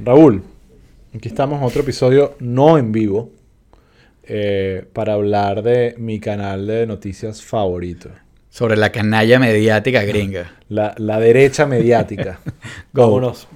Raúl, aquí estamos en otro episodio no en vivo eh, para hablar de mi canal de noticias favorito. Sobre la canalla mediática gringa. La, la derecha mediática. Vámonos.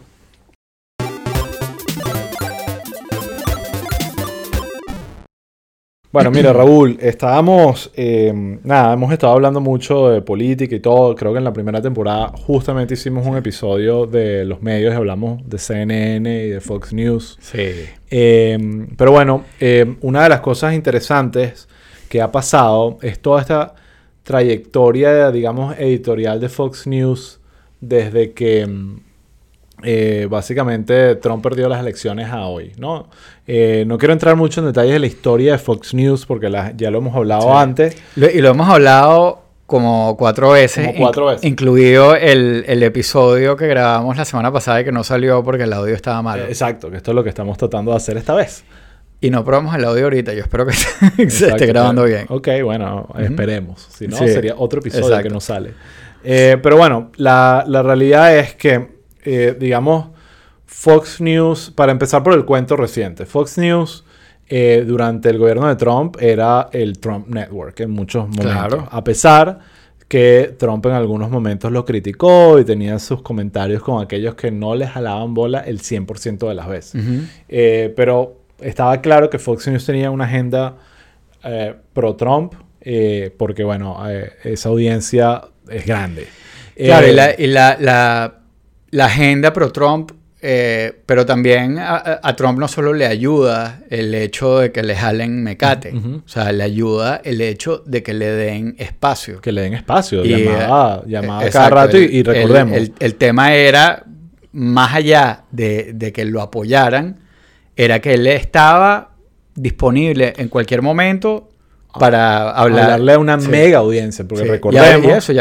Bueno, mira, Raúl, estábamos, eh, nada, hemos estado hablando mucho de política y todo. Creo que en la primera temporada justamente hicimos un episodio de los medios y hablamos de CNN y de Fox News. Sí. Eh, pero bueno, eh, una de las cosas interesantes que ha pasado es toda esta trayectoria, digamos, editorial de Fox News desde que eh, básicamente Trump perdió las elecciones a hoy, ¿no? Eh, no quiero entrar mucho en detalles de la historia de Fox News porque la- ya lo hemos hablado Sí. antes. Lo- y lo hemos hablado como cuatro veces. Como cuatro inc- veces. Incluido el, el episodio que grabamos la semana pasada y que no salió porque el audio estaba malo. Eh, exacto, que esto es lo que estamos tratando de hacer esta vez. Y no probamos el audio ahorita. Yo espero que se, esté grabando bien. Ok, bueno, esperemos. Si no, Sí. sería otro episodio Exacto. que no sale. Eh, pero bueno, la, la realidad es que, eh, digamos, Fox News, para empezar por el cuento reciente, Fox News eh, durante el gobierno de Trump era el Trump Network en muchos momentos. Claro. A pesar que Trump en algunos momentos lo criticó y tenía sus comentarios con aquellos que no le jalaban bola el 100% de las veces. Eh, pero estaba claro que Fox News tenía una agenda eh, pro-Trump, eh, porque bueno, esa audiencia es grande. Claro, y, la, y la, la- la agenda pro-Trump, eh, pero también a, Trump no solo le ayuda el hecho de que le jalen mecate, o sea, le ayuda el hecho de que le den espacio. que le den espacio, Y, llamaba, eh, llamaba cada rato y, recordemos. El, el- el tema era, más allá de, de que lo apoyaran, era que él estaba disponible en cualquier momento para hablar. hablarle a una Sí. mega audiencia, porque Sí. Y recordemos, eso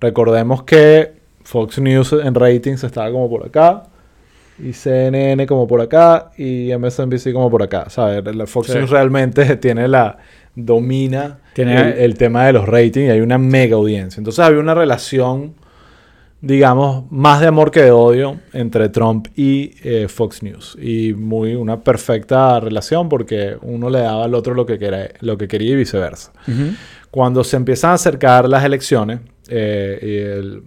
recordemos que Fox News en ratings estaba como por acá, y CNN como por acá, y MSNBC como por acá. ¿sabes? La Fox Sí. News realmente tiene la domina Tiene- el, el tema de los ratings y hay una mega audiencia. Entonces había una relación, digamos, más de amor que de odio entre Trump y eh, Fox News. Y muy una perfecta relación porque uno le daba al otro lo que, quería, lo que quería y viceversa. Ujú. Cuando se empiezan a acercar las elecciones, eh, y el-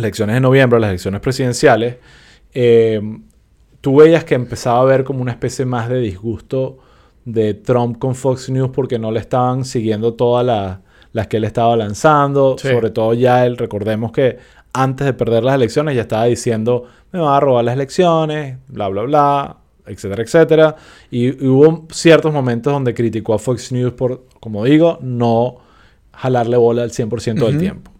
elecciones de noviembre, las elecciones presidenciales, eh, tú veías que empezaba a haber como una especie más de disgusto de Trump con Fox News porque no le estaban siguiendo todas las, las que él estaba lanzando. Sí. Sobre todo ya él, recordemos que antes de perder las elecciones ya estaba diciendo, me van a robar las elecciones, bla, bla, bla, etcétera, etcétera. Y, y hubo ciertos momentos donde criticó a Fox News por, como digo, no jalarle bola al 100% del Ujú. tiempo.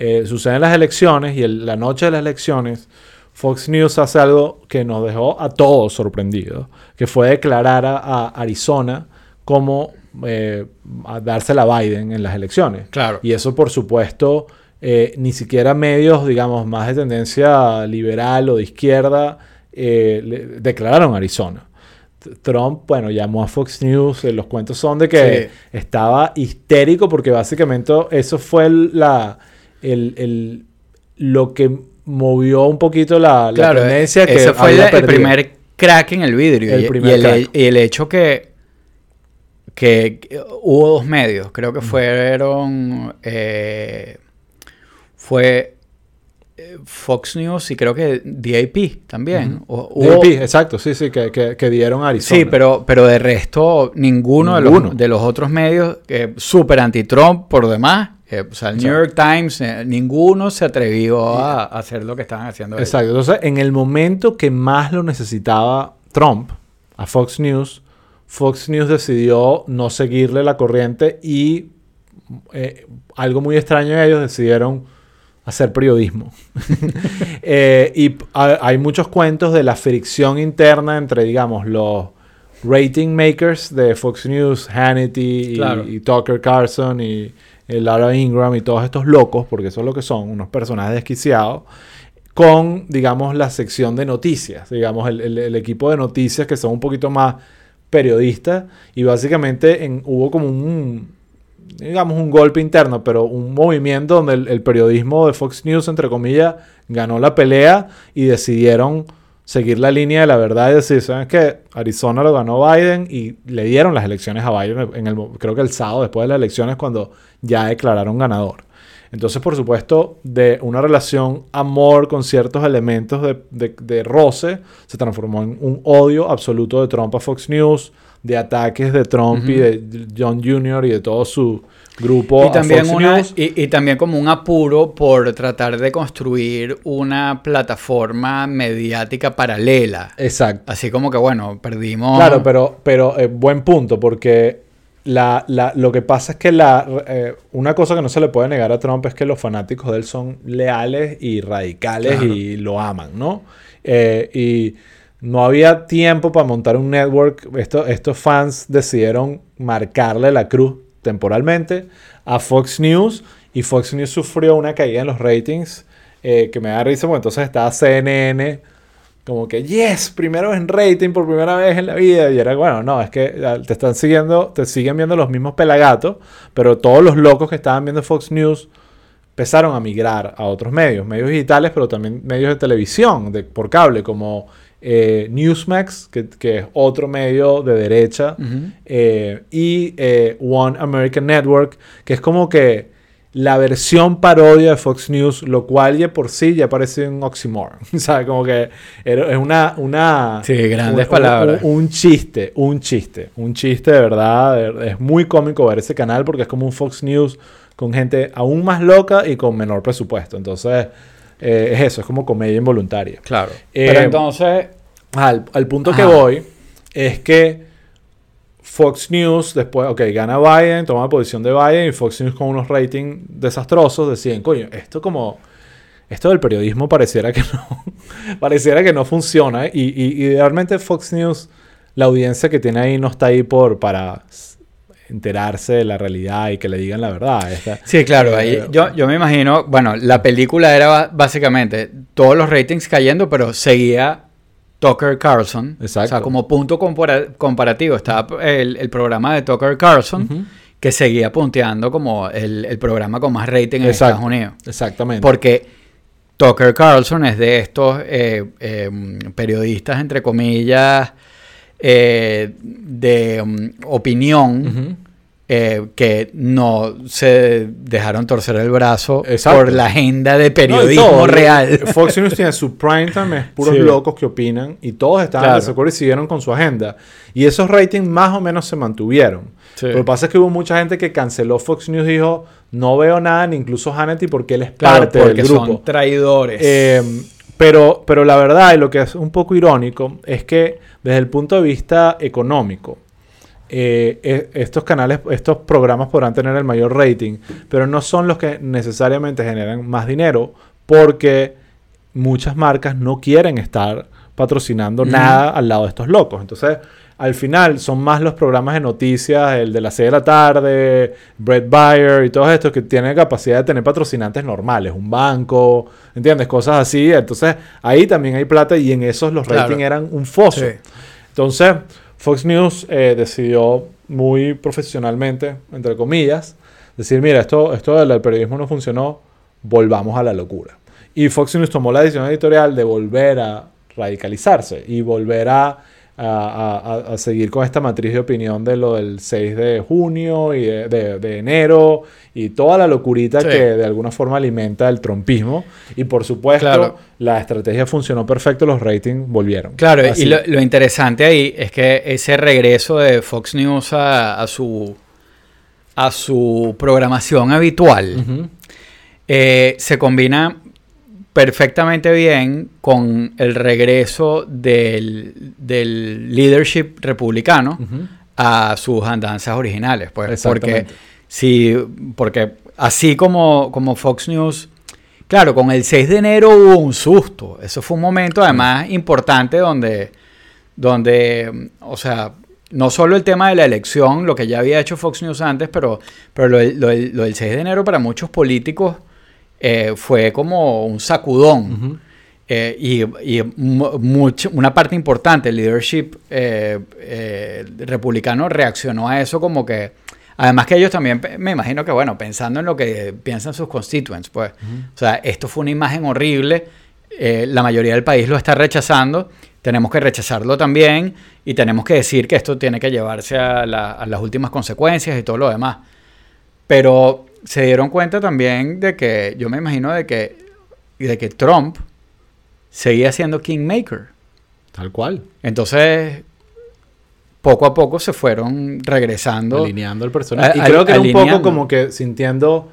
Eh, suceden las elecciones y el- la noche de las elecciones, Fox News hace algo que nos dejó a todos sorprendidos, que fue declarar a, a Arizona como eh, a dársela a Biden en las elecciones. Claro. Y eso, por supuesto, eh, ni siquiera medios, digamos, más de tendencia liberal o de izquierda eh, le- declararon Arizona. Trump, bueno, llamó a Fox News, eh, los cuentos son de que estaba histérico porque básicamente eso fue la, el, el- lo que movió un poquito la, la Claro, tendencia que ese fue el, el primer crack en el vidrio. El y, primer y el, crack. y el hecho que, que hubo dos medios, creo que fueron... eh, fue eh, Fox News y creo que DAP también. O- hubo- DAP, exacto, sí, sí, que, que- que dieron Arizona. Sí, pero, pero de resto, ninguno, De, Ninguno. los, de los otros medios, eh, súper anti-Trump por demás, eh, o sea, el New York Times, eh, ninguno se atrevió a, a hacer lo que estaban haciendo ellos. Exacto. Entonces, en el momento que más lo necesitaba Trump a Fox News, Fox News decidió no seguirle la corriente y eh, algo muy extraño ellos decidieron hacer periodismo. Y hay muchos cuentos de la fricción interna entre, digamos, los rating makers de Fox News, Hannity y, y Tucker Carlson y eh, Lara Ingram y todos estos locos, porque eso es lo que son, unos personajes desquiciados, con, digamos, la sección de noticias, digamos, el, el- el equipo de noticias que son un poquito más periodistas y básicamente en- hubo como un, digamos, un golpe interno, pero un movimiento donde el, el periodismo de Fox News, entre comillas, ganó la pelea y decidieron seguir la línea de la verdad y decir, ¿saben que Arizona lo ganó Biden y le dieron las elecciones a Biden, en el, creo que el sábado después de las elecciones cuando ya declararon ganador. Entonces, por supuesto, de una relación amor con ciertos elementos de, de, roce, se transformó en un odio absoluto de Trump a Fox News, de ataques de Trump y de John Jr. y de todo su grupo. Y también, Y, también como un apuro por tratar de construir una plataforma mediática paralela. Exacto. Así como que, bueno, perdimos... Claro, pero, pero eh, buen punto, porque la, la, lo que pasa es que la, eh, una cosa que no se le puede negar a Trump es que los fanáticos de él son leales y radicales y lo aman, ¿no? Eh, y no había tiempo para montar un network. estos fans decidieron marcarle la cruz temporalmente a Fox News y Fox News sufrió una caída en los ratings eh, que me da risa porque entonces estaba CNN como que, yes, primero en rating por primera vez en la vida. Y era, bueno, no, es que te están siguiendo, te siguen viendo los mismos pelagatos, pero todos los locos que estaban viendo Fox News empezaron a migrar a otros medios, medios digitales, pero también medios de televisión, de, por cable, como eh, Newsmax, que, es otro medio de derecha, eh, y eh, One American Network, que es como que la versión parodia de Fox News, lo cual ya por sí ya parece un oxymoron. ¿Sabes? Como que es una... una sí, grandes palabras. Un, chiste, un chiste, un chiste de verdad. Es muy cómico ver ese canal porque es como un Fox News con gente aún más loca y con menor presupuesto. Entonces, eh, es eso, es como comedia involuntaria. Claro. Eh, Pero entonces... Al, punto que voy es que Fox News, después, ok, gana Biden, toma la posición de Biden y Fox News con unos ratings desastrosos deciden, coño, esto como, esto del periodismo pareciera que no, pareciera que no funciona y, y, realmente Fox News, la audiencia que tiene ahí no está ahí por, para enterarse de la realidad y que le digan la verdad. sí, claro, ahí eh, yo, yo me imagino, bueno, la película era básicamente todos los ratings cayendo, pero seguía Tucker Carlson. Exacto. O sea, como punto comparativo estaba el, programa de Tucker Carlson, que seguía punteando como el, programa con más rating en Estados Unidos. Exactamente. Porque Tucker Carlson es de estos eh, em, periodistas, entre comillas, eh, de um, opinión. Eh, que no se dejaron torcer el brazo por la agenda de periodismo real. Fox News tiene su prime time, es puros locos que opinan y todos estaban de acuerdo y siguieron con su agenda. Y esos ratings más o menos se mantuvieron. Lo que pasa es que hubo mucha gente que canceló Fox News y dijo, no veo nada, ni incluso Hannity, porque él es parte del grupo. son traidores. Eh, pero, pero la verdad, y lo que es un poco irónico, es que desde el punto de vista económico, eh, estos canales, estos programas podrán tener el mayor rating, pero no son los que necesariamente generan más dinero porque muchas marcas no quieren estar patrocinando nada al lado de estos locos. Entonces, al final son más los programas de noticias, el de las 6 de la tarde, Brett Bayer y todos estos que tienen capacidad de tener patrocinantes normales, un banco, ¿entiendes? Cosas así. Entonces, ahí también hay plata y en esos los ratings eran un foso. Entonces, Fox News eh, decidió muy profesionalmente, entre comillas, decir, mira, esto, esto del periodismo no funcionó, volvamos a la locura. Y Fox News tomó la decisión editorial de volver a radicalizarse y volver a a, seguir con esta matriz de opinión de lo del 6 de junio y de, enero y toda la locurita que de alguna forma alimenta el trompismo. Y por supuesto, la estrategia funcionó perfecto, los ratings volvieron. Claro, y lo, interesante ahí es que ese regreso de Fox News a, su, a su programación habitual eh, se combina perfectamente bien con el regreso del, leadership republicano a sus andanzas originales. Pues, porque, sí, porque así como, como Fox News, claro, con el 6 de enero hubo un susto. Eso fue un momento además importante donde, donde, o sea, no solo el tema de la elección, lo que ya había hecho Fox News antes, pero, pero lo, lo del 6 de enero para muchos políticos eh, fue como un sacudón. Eh, y, una parte importante, el leadership eh, republicano reaccionó a eso como que, además que ellos también, me imagino que, bueno, pensando en lo que piensan sus constituents, pues, o sea, esto fue una imagen horrible, la mayoría del país lo está rechazando, tenemos que rechazarlo también y tenemos que decir que esto tiene que llevarse a, la- a las últimas consecuencias y todo lo demás. Pero se dieron cuenta también de que, yo me imagino de que, de que Trump seguía siendo kingmaker. Tal cual. Entonces, poco a poco se fueron regresando. alineando el personaje. Y creo que era un poco como que sintiendo,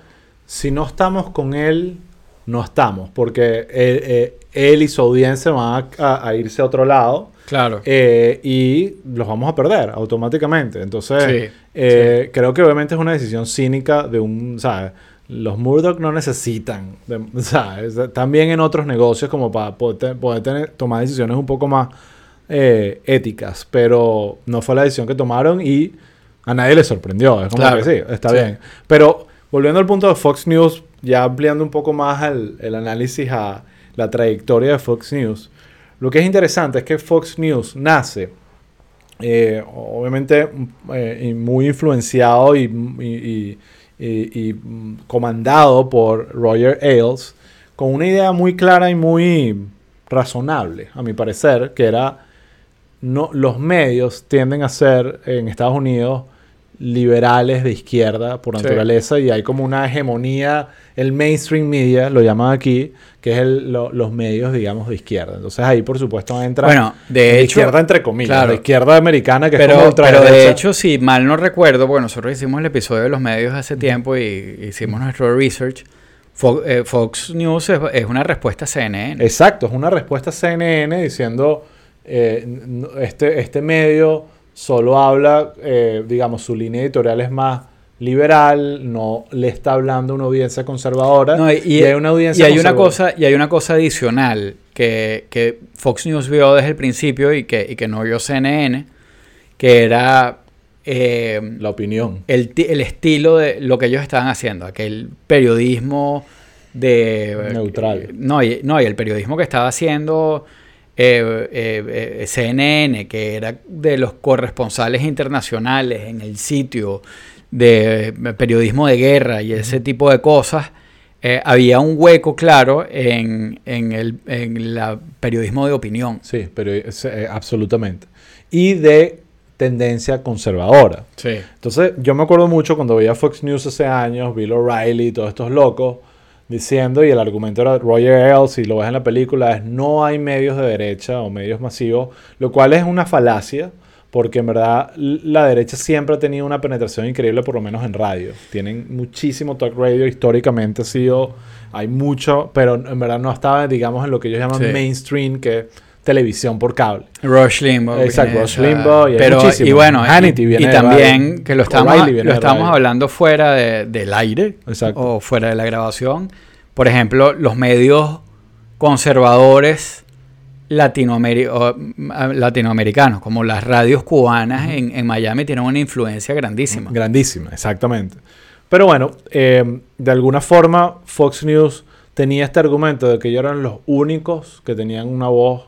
si no estamos con él, no estamos, porque él, eh, él y su audiencia van a irse a otro lado Claro. eh, y los vamos a perder automáticamente. Entonces, Sí, eh, creo que obviamente es una decisión cínica de un, ¿sabes? Los Murdoch no necesitan, de- ¿sabes? También en otros negocios como para poder, te- poder tener, tomar decisiones un poco más eh, éticas, pero no fue la decisión que tomaron y a nadie le sorprendió. Es como Claro, que sí, está sí. bien. Pero volviendo al punto de Fox News, ya ampliando un poco más el, el análisis a la trayectoria de Fox News, lo que es interesante es que Fox News nace, eh, obviamente, eh, muy influenciado y, comandado por Roger Ailes, con una idea muy clara y muy razonable, a mi parecer, que era no, los medios tienden a ser en Estados Unidos liberales de izquierda por Sí. naturaleza y hay como una hegemonía, el mainstream media lo llaman aquí, que es el- lo- los medios, digamos, de izquierda. Entonces ahí, por supuesto, entra Bueno, de hecho- izquierda entre comillas, claro. la izquierda americana que es pero, como pero de hecho, si mal no recuerdo, porque nosotros hicimos el episodio de los medios hace tiempo y hicimos nuestro research, eh, Fox News es, es una respuesta a CNN. Exacto, es una respuesta a CNN diciendo eh, este, este medio solo habla, eh, digamos, su línea editorial es más liberal, no le está hablando a una audiencia conservadora. No, y, y hay una audiencia y hay una cosa y hay una cosa adicional que, que Fox News vio desde el principio y que, y que no vio CNN, que era eh, La opinión. el, el estilo de lo que ellos estaban haciendo, aquel periodismo de... Neutral. No, y, no, y el periodismo que estaba haciendo eh, eh, eh, CNN, que era de los corresponsales internacionales en el sitio de eh, periodismo de guerra y ese tipo de cosas, eh, había un hueco claro en, en el en la periodismo de opinión. Sí, pero eh, absolutamente. Y de tendencia conservadora. Sí. Entonces, yo me acuerdo mucho cuando veía Fox News hace años, Bill O'Reilly y todos estos locos diciendo, y el argumento era Roger Ailes, si lo ves en la película, es no hay medios de derecha o medios masivos, lo cual es una falacia, porque en verdad la derecha siempre ha tenido una penetración increíble, por lo menos en radio. Tienen muchísimo talk radio, históricamente ha sido, hay mucho, pero en verdad no estaba, digamos, en lo que ellos llaman Sí. mainstream, que televisión por cable. Rush Limbaugh. Exacto, Rush Limbaugh y pero, muchísimo. y bueno, y- Hannity y, viene de también que lo estamos, lo estamos hablando fuera de- del aire Exacto. o fuera de la grabación. Por ejemplo, los medios conservadores latinoameri- latinoamericanos, como las radios cubanas en, en Miami, tienen una influencia grandísima. Grandísima, exactamente. Pero bueno, eh, de alguna forma Fox News tenía este argumento de que ellos eran los únicos que tenían una voz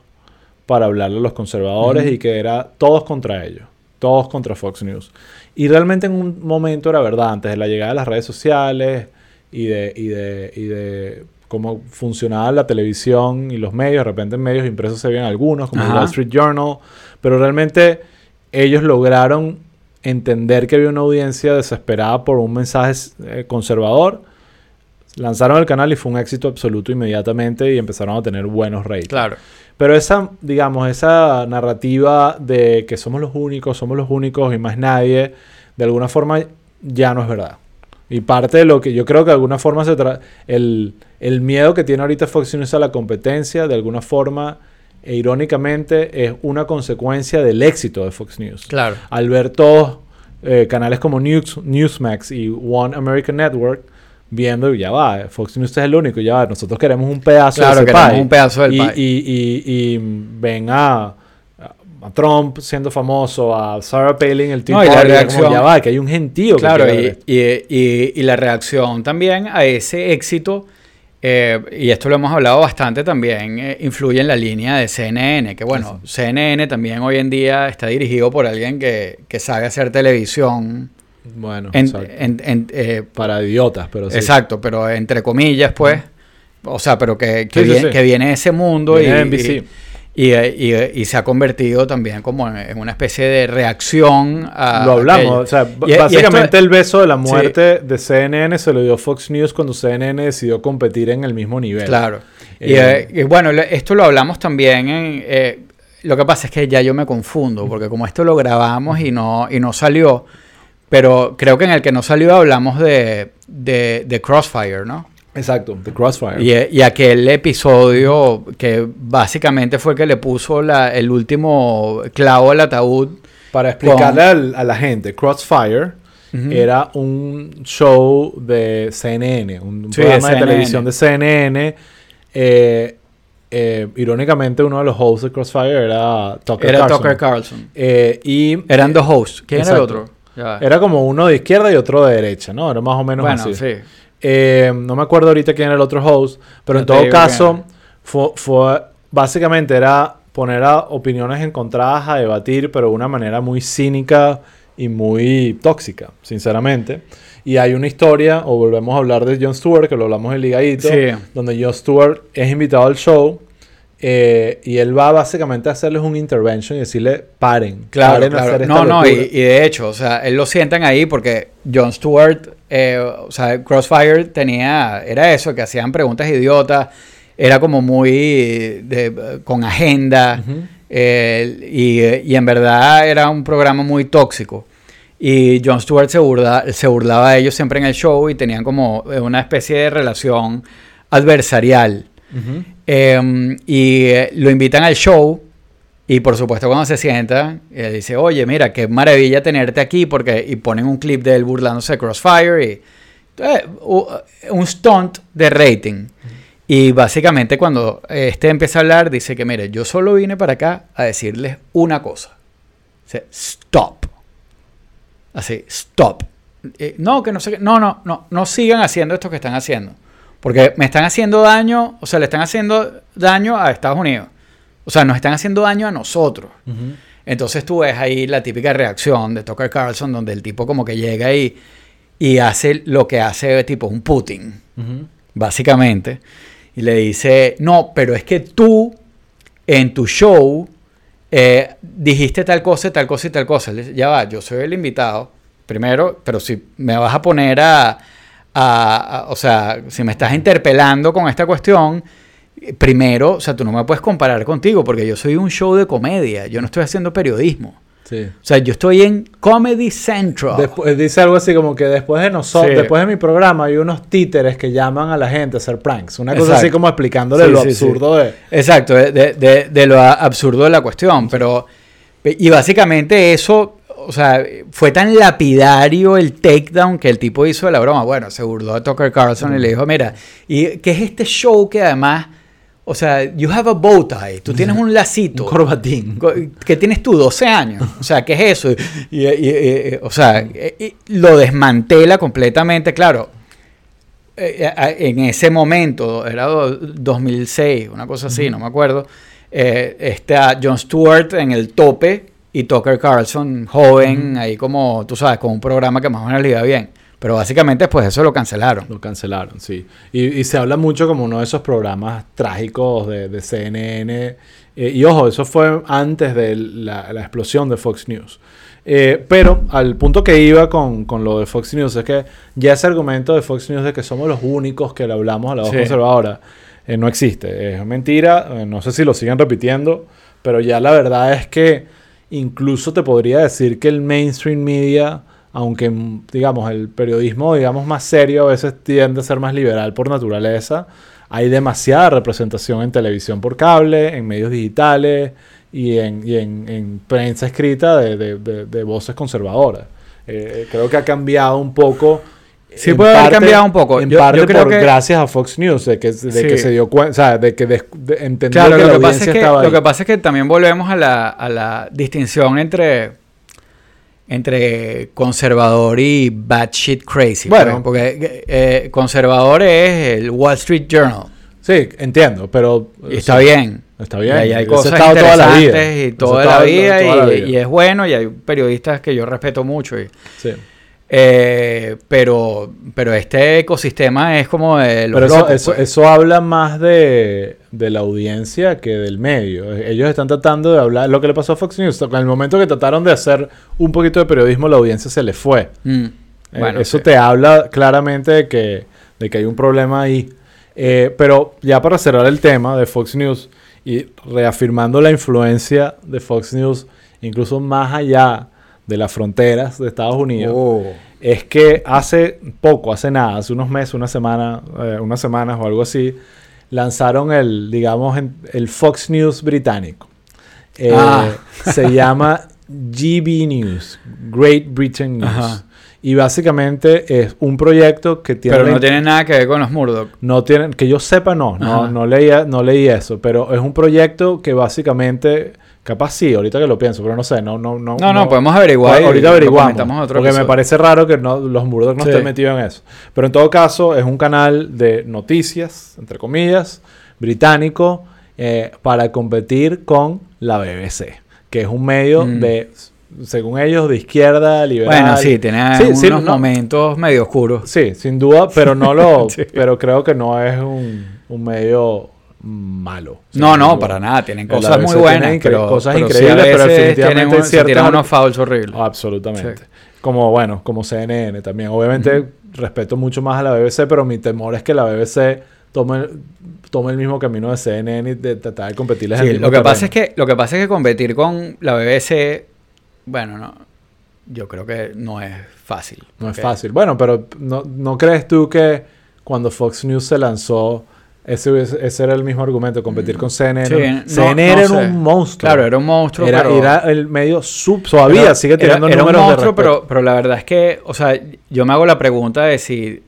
para hablarle a los conservadores y que era todos contra ellos, todos contra Fox News. Y realmente en un momento era verdad, antes de la llegada de las redes sociales y de, y de, y de cómo funcionaba la televisión y los medios, de repente en medios impresos se veían algunos, como el. Wall Street Journal, pero realmente ellos lograron entender que había una audiencia desesperada por un mensaje eh, conservador, lanzaron el canal y fue un éxito absoluto inmediatamente y empezaron a tener buenos ratings. Claro. Pero esa, digamos, esa narrativa de que somos los únicos, somos los únicos y más nadie, de alguna forma ya no es verdad. Y parte de lo que yo creo que de alguna forma se trata, el, el miedo que tiene ahorita Fox News a la competencia, de alguna forma, e irónicamente, es una consecuencia del éxito de Fox News. Claro. Al ver todos eh, canales como News, Newsmax y One American Network, viendo, ya va, Fox News es el único, ya va, nosotros queremos un pedazo Claro, de ese queremos un pedazo del y, pie. Y, y, y ven a, a Trump siendo famoso, a Sarah Palin, el tipo No, y la como, reacción- ya va, que hay un gentío. que Claro, y, y- y la reacción también a ese éxito, eh, y esto lo hemos hablado bastante también, eh, influye en la línea de CNN, que bueno, CNN también hoy en día está dirigido por alguien que, que sabe hacer televisión, Bueno, en- exacto. en- en- eh, para idiotas, pero sí. exacto, pero entre comillas, pues, o sea, pero que, que, Sí, viene, sí. que viene de ese mundo Viene y, y, y- y- se ha convertido también como en, una especie de reacción a... Lo hablamos, aquello. o sea, básicamente esto- el beso de la muerte de CNN se lo dio Fox News cuando CNN decidió competir en el mismo nivel. Claro. Y, Eh, eh, y bueno, lo- esto lo hablamos también en... eh, lo que pasa es que ya yo me confundo, porque como esto lo grabamos y no, y no salió, pero creo que en el que no salió hablamos de, de, de Crossfire, ¿no? Exacto, The Crossfire. Y, y aquel episodio que básicamente fue el que le puso la- el último clavo al ataúd. Para explicarle a la gente, Crossfire era un show de CNN, un Sí, programa de CNN. televisión de CNN. Eh, eh, irónicamente, uno de los hosts de Crossfire era Tucker Era Carlson. Tucker Carlson. Eh, y Eran dos hosts. ¿Quién era el otro? Ya era como uno de izquierda y otro de derecha, ¿no? Era más o menos bueno, así. sí. Eh, no me acuerdo ahorita quién era el otro host, pero No en todo caso, fue, fue- básicamente era poner a opiniones encontradas a debatir, pero de una manera muy cínica y muy tóxica, sinceramente. Y hay una historia, o volvemos a hablar de Jon Stewart, que lo hablamos en Ligadito, Sí. donde Jon Stewart es invitado al show. Eh, y él va básicamente a hacerles un intervention y decirle paren, Claro, paren a claro. hacer esta No, no, y, locura". y de hecho, o sea, él lo sientan ahí porque Jon Stewart, eh, o sea, Crossfire tenía, era eso, que hacían preguntas idiotas, era como muy de- con agenda, eh, y, y en verdad era un programa muy tóxico. Y Jon Stewart se, burda- se burlaba de ellos siempre en el show y tenían como una especie de relación adversarial. Ujú. Eh, y eh, lo invitan al show y por supuesto cuando se sienta, él dice, oye, mira, qué maravilla tenerte aquí porque y ponen un clip de él burlándose de Crossfire y eh, u- un stunt de rating. Y básicamente cuando este empieza a hablar dice que, mire, yo solo vine para acá a decirles una cosa. Dice, stop. Así, stop. Eh, no, que no sé qué. No, no, no, no sigan haciendo esto que están haciendo. Porque me están haciendo daño, o sea, le están haciendo daño a Estados Unidos. O sea, nos están haciendo daño a nosotros. Entonces tú ves ahí la típica reacción de Tucker Carlson, donde el tipo como que llega y, y hace lo que hace tipo un Putin, básicamente. Y le dice, no, pero es que tú en tu show eh, dijiste tal cosa, tal cosa y tal cosa. Le dice, ya va, yo soy el invitado, primero, pero si me vas a poner a, a- a- o sea, si me estás interpelando con esta cuestión, eh, primero, o sea, tú no me puedes comparar contigo porque yo soy un show de comedia, yo no estoy haciendo periodismo. Sí. O sea, yo estoy en Comedy Central. Después, dice algo así como que después de nosotros, Sí. después de mi programa, hay unos títeres que llaman a la gente a hacer pranks. Una cosa Exacto. así como explicándole Sí, lo absurdo de. Exacto, de, de- lo absurdo de la cuestión, pero y básicamente eso, o sea, fue tan lapidario el takedown que el tipo hizo de la broma. Bueno, se burló de Tucker Carlson y le dijo, mira, ¿y qué es este show que además, o sea, you have a bow tie, tú tienes un lacito. Un corbatín. Co- que tienes tú 12 años. O sea, ¿qué es eso? Y, y- y- y- o sea, y lo desmantela completamente, claro. eh, eh, en ese momento, era do- 2006, una cosa así, no me acuerdo. eh, está Jon Stewart en el tope y Tucker Carlson joven, ahí como, tú sabes, con un programa que más o menos le iba bien. Pero básicamente después de eso lo cancelaron. Lo cancelaron, sí. Y, y se habla mucho como uno de esos programas trágicos de, de CNN. Eh, y ojo, eso fue antes de la, la explosión de Fox News. Eh, pero al punto que iba con, con lo de Fox News es que ya ese argumento de Fox News de que somos los únicos que le hablamos a la voz Sí. conservadora eh, no existe. Es mentira. no sé si lo siguen repitiendo. Pero ya la verdad es que incluso te podría decir que el mainstream media aunque mm, digamos el periodismo digamos más serio a veces tiende a ser más liberal por naturaleza, hay demasiada representación en televisión por cable, en medios digitales y en, prensa escrita de voces conservadoras. Eh, creo que ha cambiado un poco. Sí puede haber cambiado un poco. En Yo- parte yo creo por que- gracias a Fox News, de que, de que Sí. se dio cuenta, o sea, de que des- de- entendió Claro, que lo la que, pasa es que, lo ahí. que pasa es que también volvemos a la, a la distinción entre, entre conservador y bad shit crazy. Bueno. pues, porque eh, conservador es el Wall Street Journal. Sí, entiendo, pero... Y está bien. Está bien. Y ahí hay cosas estado toda la vida. interesantes y toda la vida, toda la y, vida. y es bueno y hay periodistas que yo respeto mucho. y- Sí. Eh, pero, pero este ecosistema es como de los Pero eso, locos, eso, pues. eso habla más de, de la audiencia que del medio. Ellos están tratando de hablar. Lo que le pasó a Fox News, en el momento que trataron de hacer un poquito de periodismo, la audiencia se le fue. Mm. Eh, Bueno, eso sí. te habla claramente de que, de que hay un problema ahí. Eh, pero ya para cerrar el tema de Fox News y reafirmando la influencia de Fox News, incluso más allá de las fronteras de Estados Unidos, Oh. es que hace poco, hace nada, hace unos meses, una semana, eh, unas semanas o algo así, lanzaron el, digamos, en- el Fox News británico. Eh, Ah. Se llama GB News, Great Britain News. Ajá. Y básicamente es un proyecto que tiene... Pero no tiene nada que ver con los Murdoch. no tienen, que yo sepa, no, no, no, leía, no leí eso, pero es un proyecto que básicamente, capaz sí, ahorita que lo pienso, pero no sé, no, no, no. No, no, podemos averiguar. Ahorita averiguamos, otro porque me parece raro que no, los Murdoch no Sí. estén metidos en eso. Pero en todo caso, es un canal de noticias, entre comillas, británico, eh, para competir con la BBC, que es un medio Mm. de, según ellos, de izquierda, liberal. Bueno, sí, tiene Sí, sí, unos no. momentos medio oscuros. Sí, sin duda, pero no lo, Sí. pero creo que no es un, un medio malo. No, no, para nada. Tienen cosas muy buenas. incre- pero, cosas pero increíbles, pero definitivamente tienen, ciertas- tiran unos fouls horribles. Absolutamente. Sí. Como, bueno, como CNN también. Obviamente respeto mucho más a la BBC, pero mi temor es que la BBC tome, tome el mismo camino de CNN y de tratar de competirles en el mismo lo que pasa es que lo que pasa es que competir con la BBC, bueno, no, yo creo que no es fácil. No es fácil. Bueno, pero ¿no, ¿no crees tú que cuando Fox News se lanzó, ese, era el mismo argumento, competir con CNN? Sí, CNN no era sé. un monstruo. Claro, era un monstruo, Era, pero era el medio sub... Todavía Era- sigue era- teniendo era, números un de monstruo, pero, pero la verdad es que, o sea, yo me hago la pregunta de si,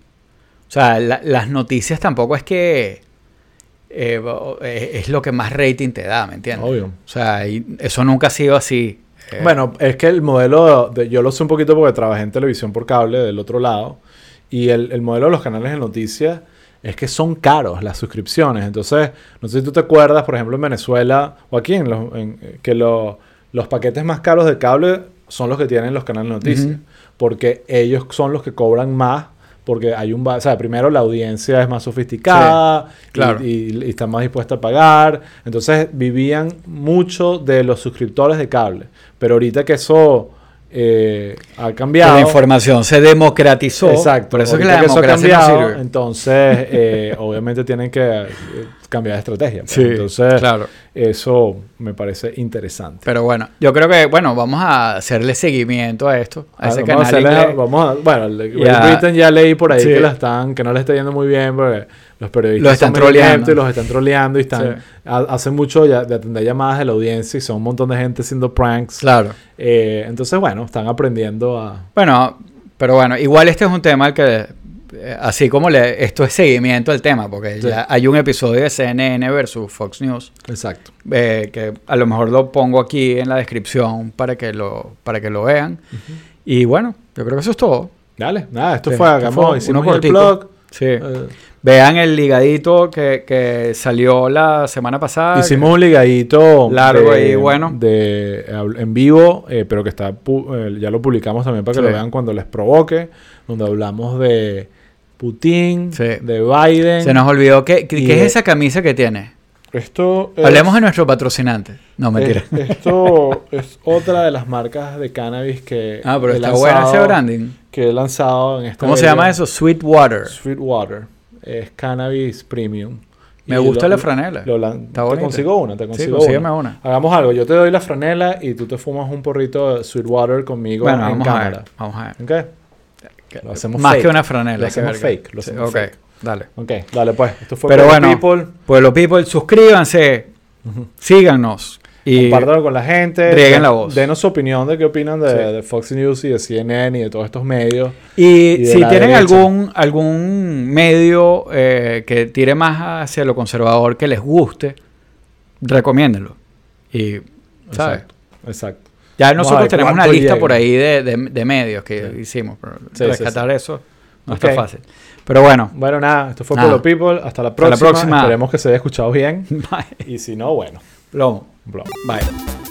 o sea, la- las noticias tampoco es que eh, eh, es lo que más rating te da, ¿me entiendes? Obvio. O sea, y eso nunca ha sido así. Eh, Bueno, es que el modelo, de, yo lo sé un poquito porque trabajé en televisión por cable del otro lado, y el, el modelo de los canales de noticias es que son caros las suscripciones. Entonces, no sé si tú te acuerdas, por ejemplo, en Venezuela o aquí, en los, en- que lo- los paquetes más caros de cable son los que tienen los canales de noticias, porque ellos son los que cobran más. Porque hay un... O sea, primero la audiencia es más sofisticada Sí, y- claro. y, y están más dispuestas a pagar. Entonces vivían mucho de los suscriptores de cable. Pero ahorita que eso eh, ha cambiado. la información se democratizó. Exacto. Por eso es que la eso ha democracia no cambiado, sirve. Entonces, eh, obviamente tienen que eh, cambiar de estrategia. pues. Sí, entonces, claro. eso me parece interesante. Pero bueno, yo creo que, bueno, vamos a hacerle seguimiento a esto, a ese vamos a canal hacerle- inglés. vamos a- bueno, el de Y Great a- Britain ya leí por ahí Sí. que la están, que no le está yendo muy bien porque los periodistas Los están troleando. y los están troleando y están Sí. ha- hacen mucho ya- de atender llamadas de la audiencia y son un montón de gente haciendo pranks. Claro. Eh, entonces, bueno, están aprendiendo a... Bueno, pero bueno, igual este es un tema que, eh, así como le, esto es seguimiento al tema, porque Sí. ya hay un episodio de CNN versus Fox News, Exacto. eh, que a lo mejor lo pongo aquí en la descripción para que lo, para que lo vean. Y bueno, yo creo que eso es todo. Dale, nada, esto Sí, fue, fue hicimos el blog. Sí. eh, Vean el ligadito que, que salió la semana pasada. hicimos un ligadito Largo y bueno. de, en vivo, eh, pero que está eh, ya lo publicamos también para que Sí. lo vean cuando les provoque, donde hablamos de Putin, Sí. de Biden. Se nos olvidó ¿qué es esa camisa que tiene. Esto es- Hablemos de nuestro patrocinante. No, mentira. es- esto es otra de las marcas de cannabis que ah, pero está bueno ese branding. que he lanzado en esta ¿Cómo se llama eso? Sweetwater. Sweetwater. Es cannabis premium. Me gusta lo- la franela. lo lan- Está te bonita. consigo una, te Sí, consigo consígueme una. una. Hagamos algo, yo te doy la franela y tú te fumas un porrito de Sweetwater conmigo Bueno, en vamos a cámara. ver. Vamos a ver. ¿Ok? Lo hacemos Más fake. que una franela. Lo que hacemos verle. fake, lo Sí, hacemos ok, fake. dale. Ok, dale pues. Esto fue Pero bueno, People. Pueblo People, suscríbanse, síganos y con la gente. rieguen la voz. Denos su opinión de qué opinan de, Sí. de Fox News y de CNN y de todos estos medios. Y, si tienen derecha. algún, algún medio eh, que tire más hacia lo conservador que les guste, recomiéndenlo. Y, ¿sabes? Exacto. Exacto. Ya nosotros tenemos una lista llega. por ahí de, de- de medios que Sí. hicimos, pero Sí, rescatar eso no Ok. está fácil. Pero bueno, Bueno, nada, esto fue. Pueblo People. Hasta la Hasta próxima. la próxima. Esperemos que se haya escuchado bien. bye. Y si no, bueno. Plomo. Blog. Bye.